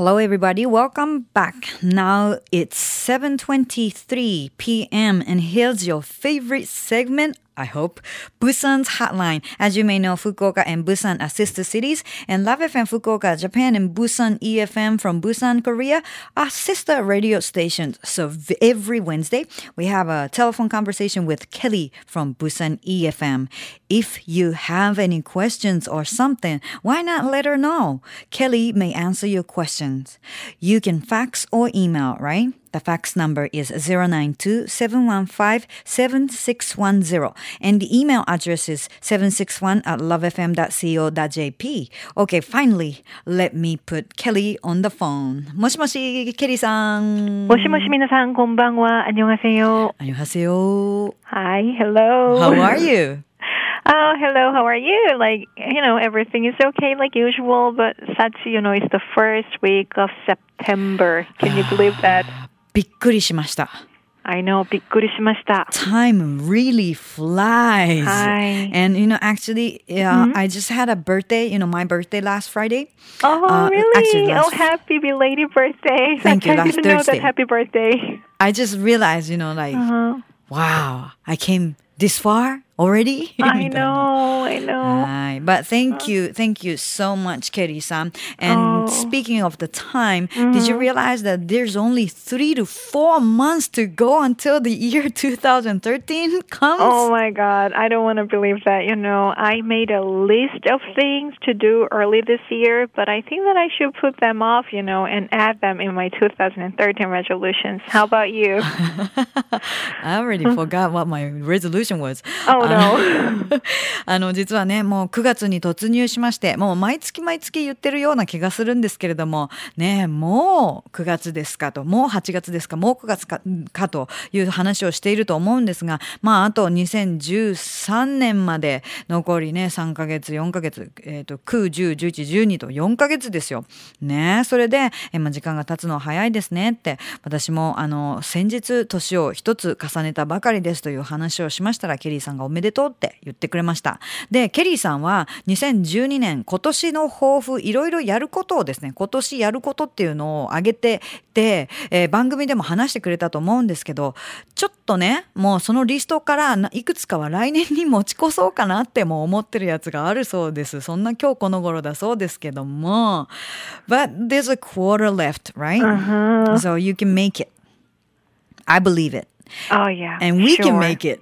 Hello everybody, welcome back. Now it's 7:23 p.m. and here's your favorite segment I hope. Busan's hotline. As you may know, Fukuoka and Busan are sister cities, and Love FM Fukuoka, Japan, and Busan EFM from Busan, Korea are sister radio stations. So every Wednesday, we have a telephone conversation with Kelly from Busan EFM. If you have any questions or something, why not let her know? Kelly may answer your questions. You can fax or email, right? The fax number is 092-715-7610 and the email address is 761 at lovefm.co.jp. Okay, finally, let me put Kelly on the phone. 모시모시, Kelly-san. 모시모시, 皆さん、こんばんは. 안녕하세요. 안녕하세요. Hi, hello. How are you? Oh, hello, how are you? Like, you know, everything is okay like usual, but sad to, you know, it's the first week of September. Can you believe that? びっくりしました。I know, びっくりしました。Time really flies. And you know, actually, yeah, mm-hmm. I just had a birthday, you know, my birthday last Friday. Oh, uh, really? Actually, last oh, happy belated birthday. Thank you, I last didn't Thursday. know that happy birthday. I just realized, you know, like, uh-huh. wow, I came this far already? I know, I know. Right. But thank you. Thank you so much, Kelly-san. And oh. speaking of the time, mm-hmm. did you mm-hmm. realize that there's only three to four months to go until the year 2013 comes? Oh my God. I don't want to believe that. You know, I made a list of things to do early this year, but I think that I should put them off, you know, and add them in my 2013 resolutions. How about you? I already forgot what my resolution was. Oh no. 9月に突入しまして、もう毎月毎月言ってるような気がするんですけれども、ね、もう9月ですかと、もう8月ですか、もう9月かかという話をしていると思うんですが、まあ、あと2013年まで残りね、3ヶ月、4ヶ月、えっ、ー、と、9、10、11、12と4ヶ月ですよ。ね、それで、えまあ、時間が経つのは早いですねって、私も、あの、先日年を一つ重ねたばかりですという話をしましたら、ケリーさんがおめでとうって言ってくれました。で、ケリーさんは2012年今年の抱負いろいろやることをですね、今年やることっていうのを挙げてて、えー、番組でも話してくれたと思うんですけど、ちょっとね、もうそのリストからいくつかは来年に持ち越そうかなっても思ってるやつがあるそうです。そんな今日この頃だそうですけども。But there's a quarter left, right?、Uh huh. So you can make it. I believe it. Oh yeah. And we sure. can make it.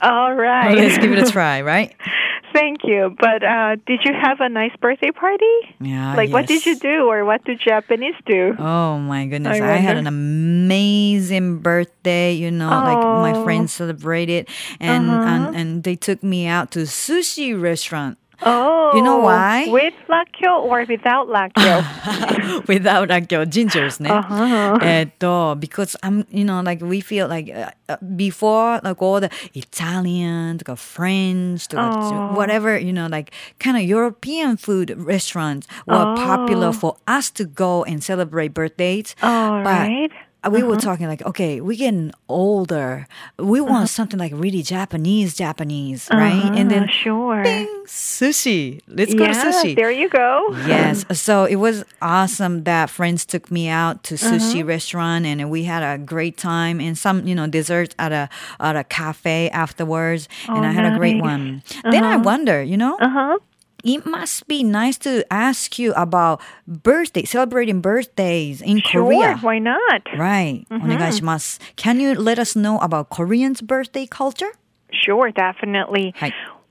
All right. Let's give it a try, right? Thank you. But uh, did you have a nice birthday party? Yeah. Like, yes. what did you do, or what do Japanese do? Oh my goodness! I, I had an amazing birthday. You know, oh. like my friends celebrated, and, uh-huh. and and they took me out to sushi restaurant. Oh, you know oh, why? With lacquio or without lacquio? without lacquio, gingers, ne? Uh-huh. Because I'm, you know, like we feel like uh, uh before, like all the Italian, like French, oh. whatever, you know, like kind of European food restaurants were oh. popular for us to go and celebrate birthdays. All but right we uh-huh. were talking like, okay, we're getting older. We want uh-huh. something like really Japanese, Japanese, right? Uh-huh, and then sure, bing, sushi. Let's go yeah, to sushi. There you go. Yes. So it was awesome that friends took me out to sushi uh-huh. restaurant and we had a great time and some, you know, desserts at a at a cafe afterwards. Oh, and I had nice. a great one. Then I uh-huh. wonder, you know, uh-huh it must be nice to ask you about birthday, celebrating birthdays in sure, Korea. Why not? Right. Mm-hmm. Can you let us know about Korean's birthday culture? Sure, definitely.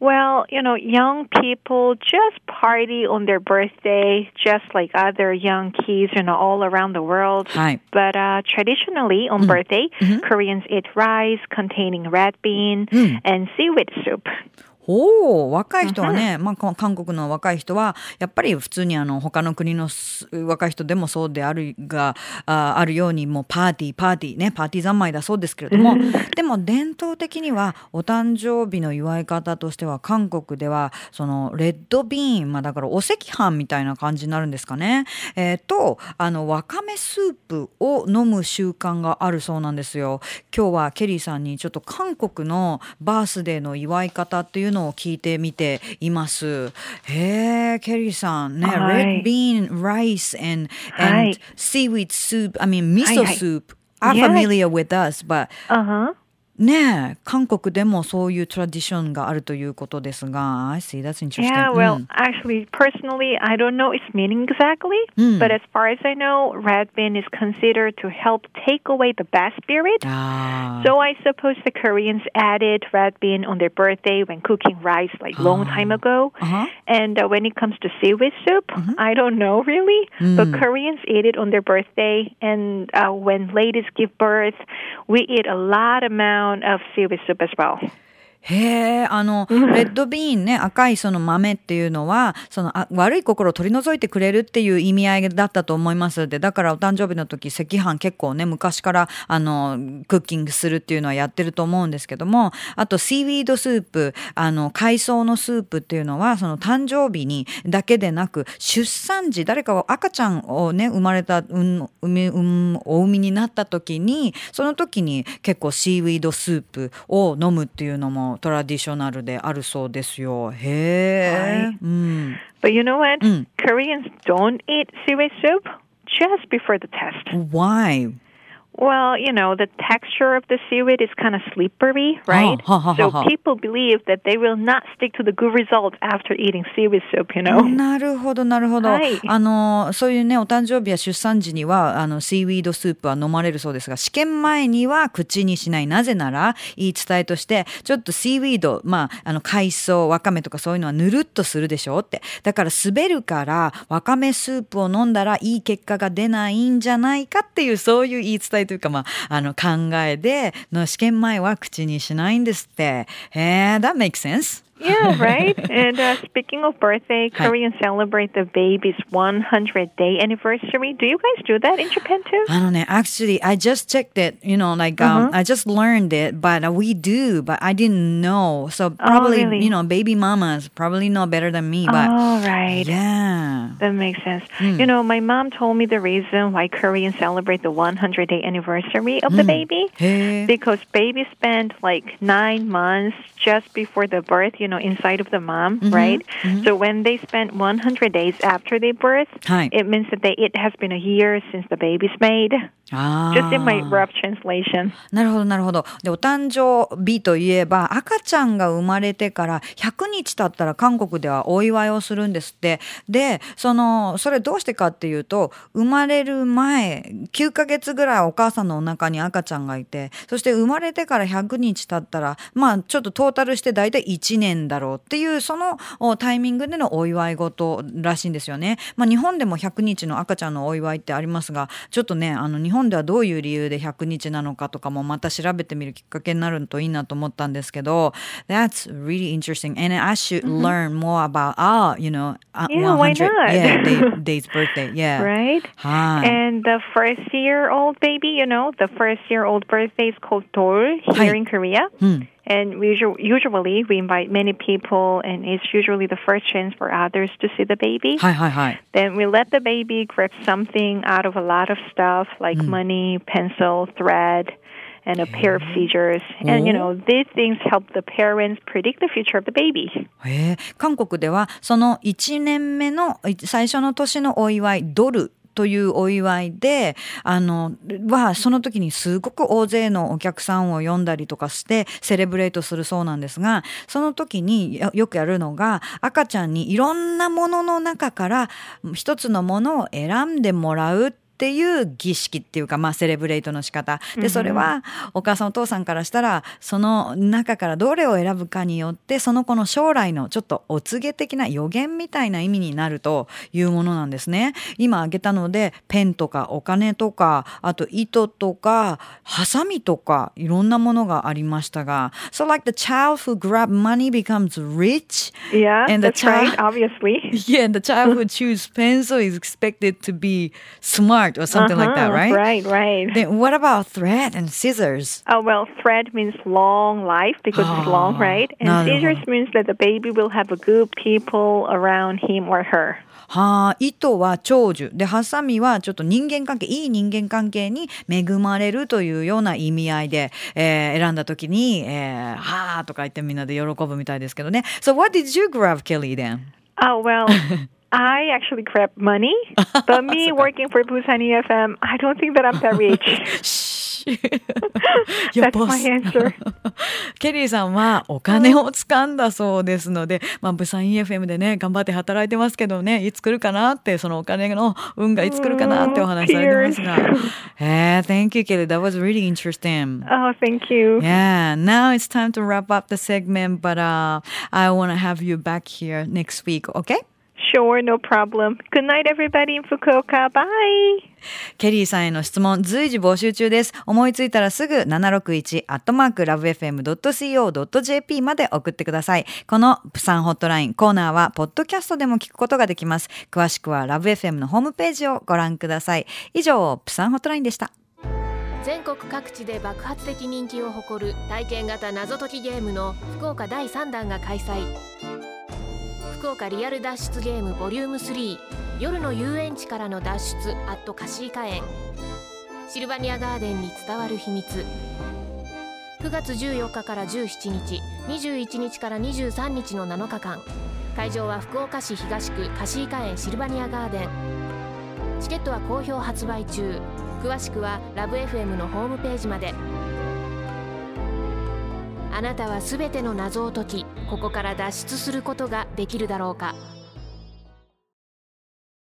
Well, you know, young people just party on their birthday, just like other young kids, you know, all around the world. Hi. But uh, traditionally, on mm. birthday, mm-hmm. Koreans eat rice containing red bean mm. and seaweed soup. おお、若い人はね、まあ、韓国の若い人は、やっぱり普通にあの、他の国の若い人でもそうであるが、ああるように、もうパーティー、パーティーね、パーティー三昧だそうですけれども、でも伝統的には、お誕生日の祝い方としては、韓国では、その、レッドビーン、まあだからお赤飯みたいな感じになるんですかね。えー、と、あの、わかめスープを飲む習慣があるそうなんですよ。今日はケリーさんにちょっと韓国のバースデーの祝い方っていうのを聞いてみています。へえ、ケリーさんね、はい red bean, rice and, は and い seaweed soup, I mean miso はいはい soup are Yeah. familiar with us, but Uh huh. ねえ、韓国でもそういうトラディションがあるということですが、I see, that's interesting. Yeah, well, うん actually, personally, I don't know its meaning exactly, Mm. but as far as I know, red bean is considered to help take away the bad spirit. あー So I suppose the Koreans added red bean on their birthday when cooking rice like long time ago. Uh-huh. And uh, when it comes to seaweed soup, I don't know really, but Koreans eat it on their birthday. And uh, when ladies give birth, we eat a lot amount of seaweed soup as well. へえ、あの、レッドビーンね、赤いその豆っていうのは、そのあ悪い心を取り除いてくれるっていう意味合いだったと思います。で、だからお誕生日の時、赤飯結構ね、昔から、あの、クッキングするっていうのはやってると思うんですけども、あと、シーウィードスープ、あの、海藻のスープっていうのは、その誕生日にだけでなく、出産時、誰かが赤ちゃんをね、生まれた、うん、産み、うん、お産みになった時に、その時に結構シーウィードスープを飲むっていうのもトラディショナルであるそうですよ。へえ。はいうん。But you know what? Mm. Koreans don't eat seaweed soup just before the test. Why? Well, you know, the texture of the seaweed is kind of slippery, right? ha, so people believe that they will not stick to the good results after eating seaweed soup, you know? なるほど、なるほど。はいあの、そういうね、お誕生日や出産時には、あの、シーウィードスープは飲まれるそうですが、試験前には口にしない。なぜなら、言い伝えとして、ちょっとシーウィード、まあ、あの、海藻、わかめとかそういうのはぬるっとするでしょって。だから滑るから、わかめスープを飲んだらいい結果が出ないんじゃないかっていう、そういう言い伝えというか、まあ、あの、考えで、の試験前は口にしないんですって。へえ、that makes sense? Yeah, right. and uh, speaking of birthday, Hi. Koreans celebrate the baby's 100 day anniversary. Do you guys do that in Japan too? I don't know. Actually, I just checked it. You know, like um, uh-huh. I just learned it, but uh, we do, but I didn't know. So oh, probably, oh, really? you know, baby mamas probably know better than me. But oh, right. Yeah, that makes sense. Mm. You know, my mom told me the reason why Koreans celebrate the 100 day anniversary of mm. the hmm. baby hey. because baby spent like nine months just before the birth. You know, inside of the mom, right? So when they spent 100 days after they birth, it means that they, it has been a year since the baby's made. あ Just in my ー rough translation. なるほど、なるほど。で、お誕生日といえば、赤ちゃんが生まれてから100日経ったら韓国ではお祝いをするんですって。で、その、それどうしてかっていうと、生まれる前、9ヶ月ぐらいお母さんのお腹に赤ちゃんがいて、そして生まれてから100日経ったら、まあ、ちょっとトータルして大体1年だろうっていう、そのおタイミングでのお祝い事らしいんですよね。まあ、日本でも100日の赤ちゃんのお祝いってありますが、ちょっとね、あの、日本ではどういう理由で100日なのかとかもまた調べてみるきっかけになるといいなと思ったんですけど、That's really interesting. And I should learn more about, ah, you know, uh, Yeah, why 100 not? yeah, day, day's birthday. Yeah. Right? はい。And the first year old baby, you know, the first year old birthday is called Dol here Hi. in Korea. うん。And we usu- usually we invite many people, and it's usually the first chance for others to see the baby. はいはいはい。 Then we let the baby grab something out of a lot of stuff like money, pencil, thread, and a pair of scissors. And you know, these things help the parents predict the future of the baby. へえ韓国ではその1年目のい最初の年のお祝いドル というお祝いで、あの、は、その時にすごく大勢のお客さんを呼んだりとかして、セレブレートするそうなんですが、その時によくやるのが、赤ちゃんにいろんなものの中から一つのものを選んでもらうっいう儀式っていうか、まあ、セレブレイトの仕方。で、それは、お母さんお父さんからしたら、その中からどれを選ぶかによって、その子の将来のちょっとお告げ的な予言みたいな意味になるというものなんですね。今挙げたので、ペンとかお金とか、あと糸とか、ハサミとか、いろんなものがありましたが、So like the child who grab money becomes rich. Yeah, And the that's right, child- obviously. Yeah, and the child who choose pencil is expected to be smart or something like that, Uh-huh, right? Right, right. Then what about thread and scissors? Oh, well, thread means long life because it's long, Ah, right? And 나도. scissors means that the baby will have a good people around him or her. はあ、糸は長寿。で、ハサミはちょっと人間関係、いい人間関係に恵まれるというような意味合いで、えー、選んだ時に、えー、はあとか言ってみんなで喜ぶみたいですけどね。So what did you grab, Kelly, then? Oh, well. I actually grabbed money, but me working for Busan EFM, I don't think that I'm that rich. That's my answer. ケリーさんはお金を掴んだそうですので、まあ、ブサン EFM でね、頑張って働いてますけどね、いつ来るかなって、そのお金の運がいつ来るかなってお話されてますが。えー、thank you, Kelly. That was really interesting. Oh, thank you. Yeah, now it's time to wrap up the segment, but uh, I want to have you back here next week, okay? Sure, no problem. Good night, everybody in Fukuoka. Bye. ケリーさんへの質問随時募集中です。思いついたらすぐ761アットマークラブ FM.co.jp まで送ってください。このプサンホットラインコーナーはポッドキャストでも聞くことができます。詳しくはラブ FM のホームページをご覧ください。以上、プサンホットラインでした。全国各地で爆発的人気を誇る体験型謎解きゲームの福岡第3弾が開催。福岡リアル脱出ゲームボリューム3夜の遊園地からの脱出アットカシーカ園シルバニアガーデンに伝わる秘密。9月14日から17日21日から23日の7日間。会場は福岡市東区カシーカ園シルバニアガーデン。チケットは好評発売中。詳しくはラブ f m のホームページまで。あなたはすべての謎を解きここから脱出することができるだろうか。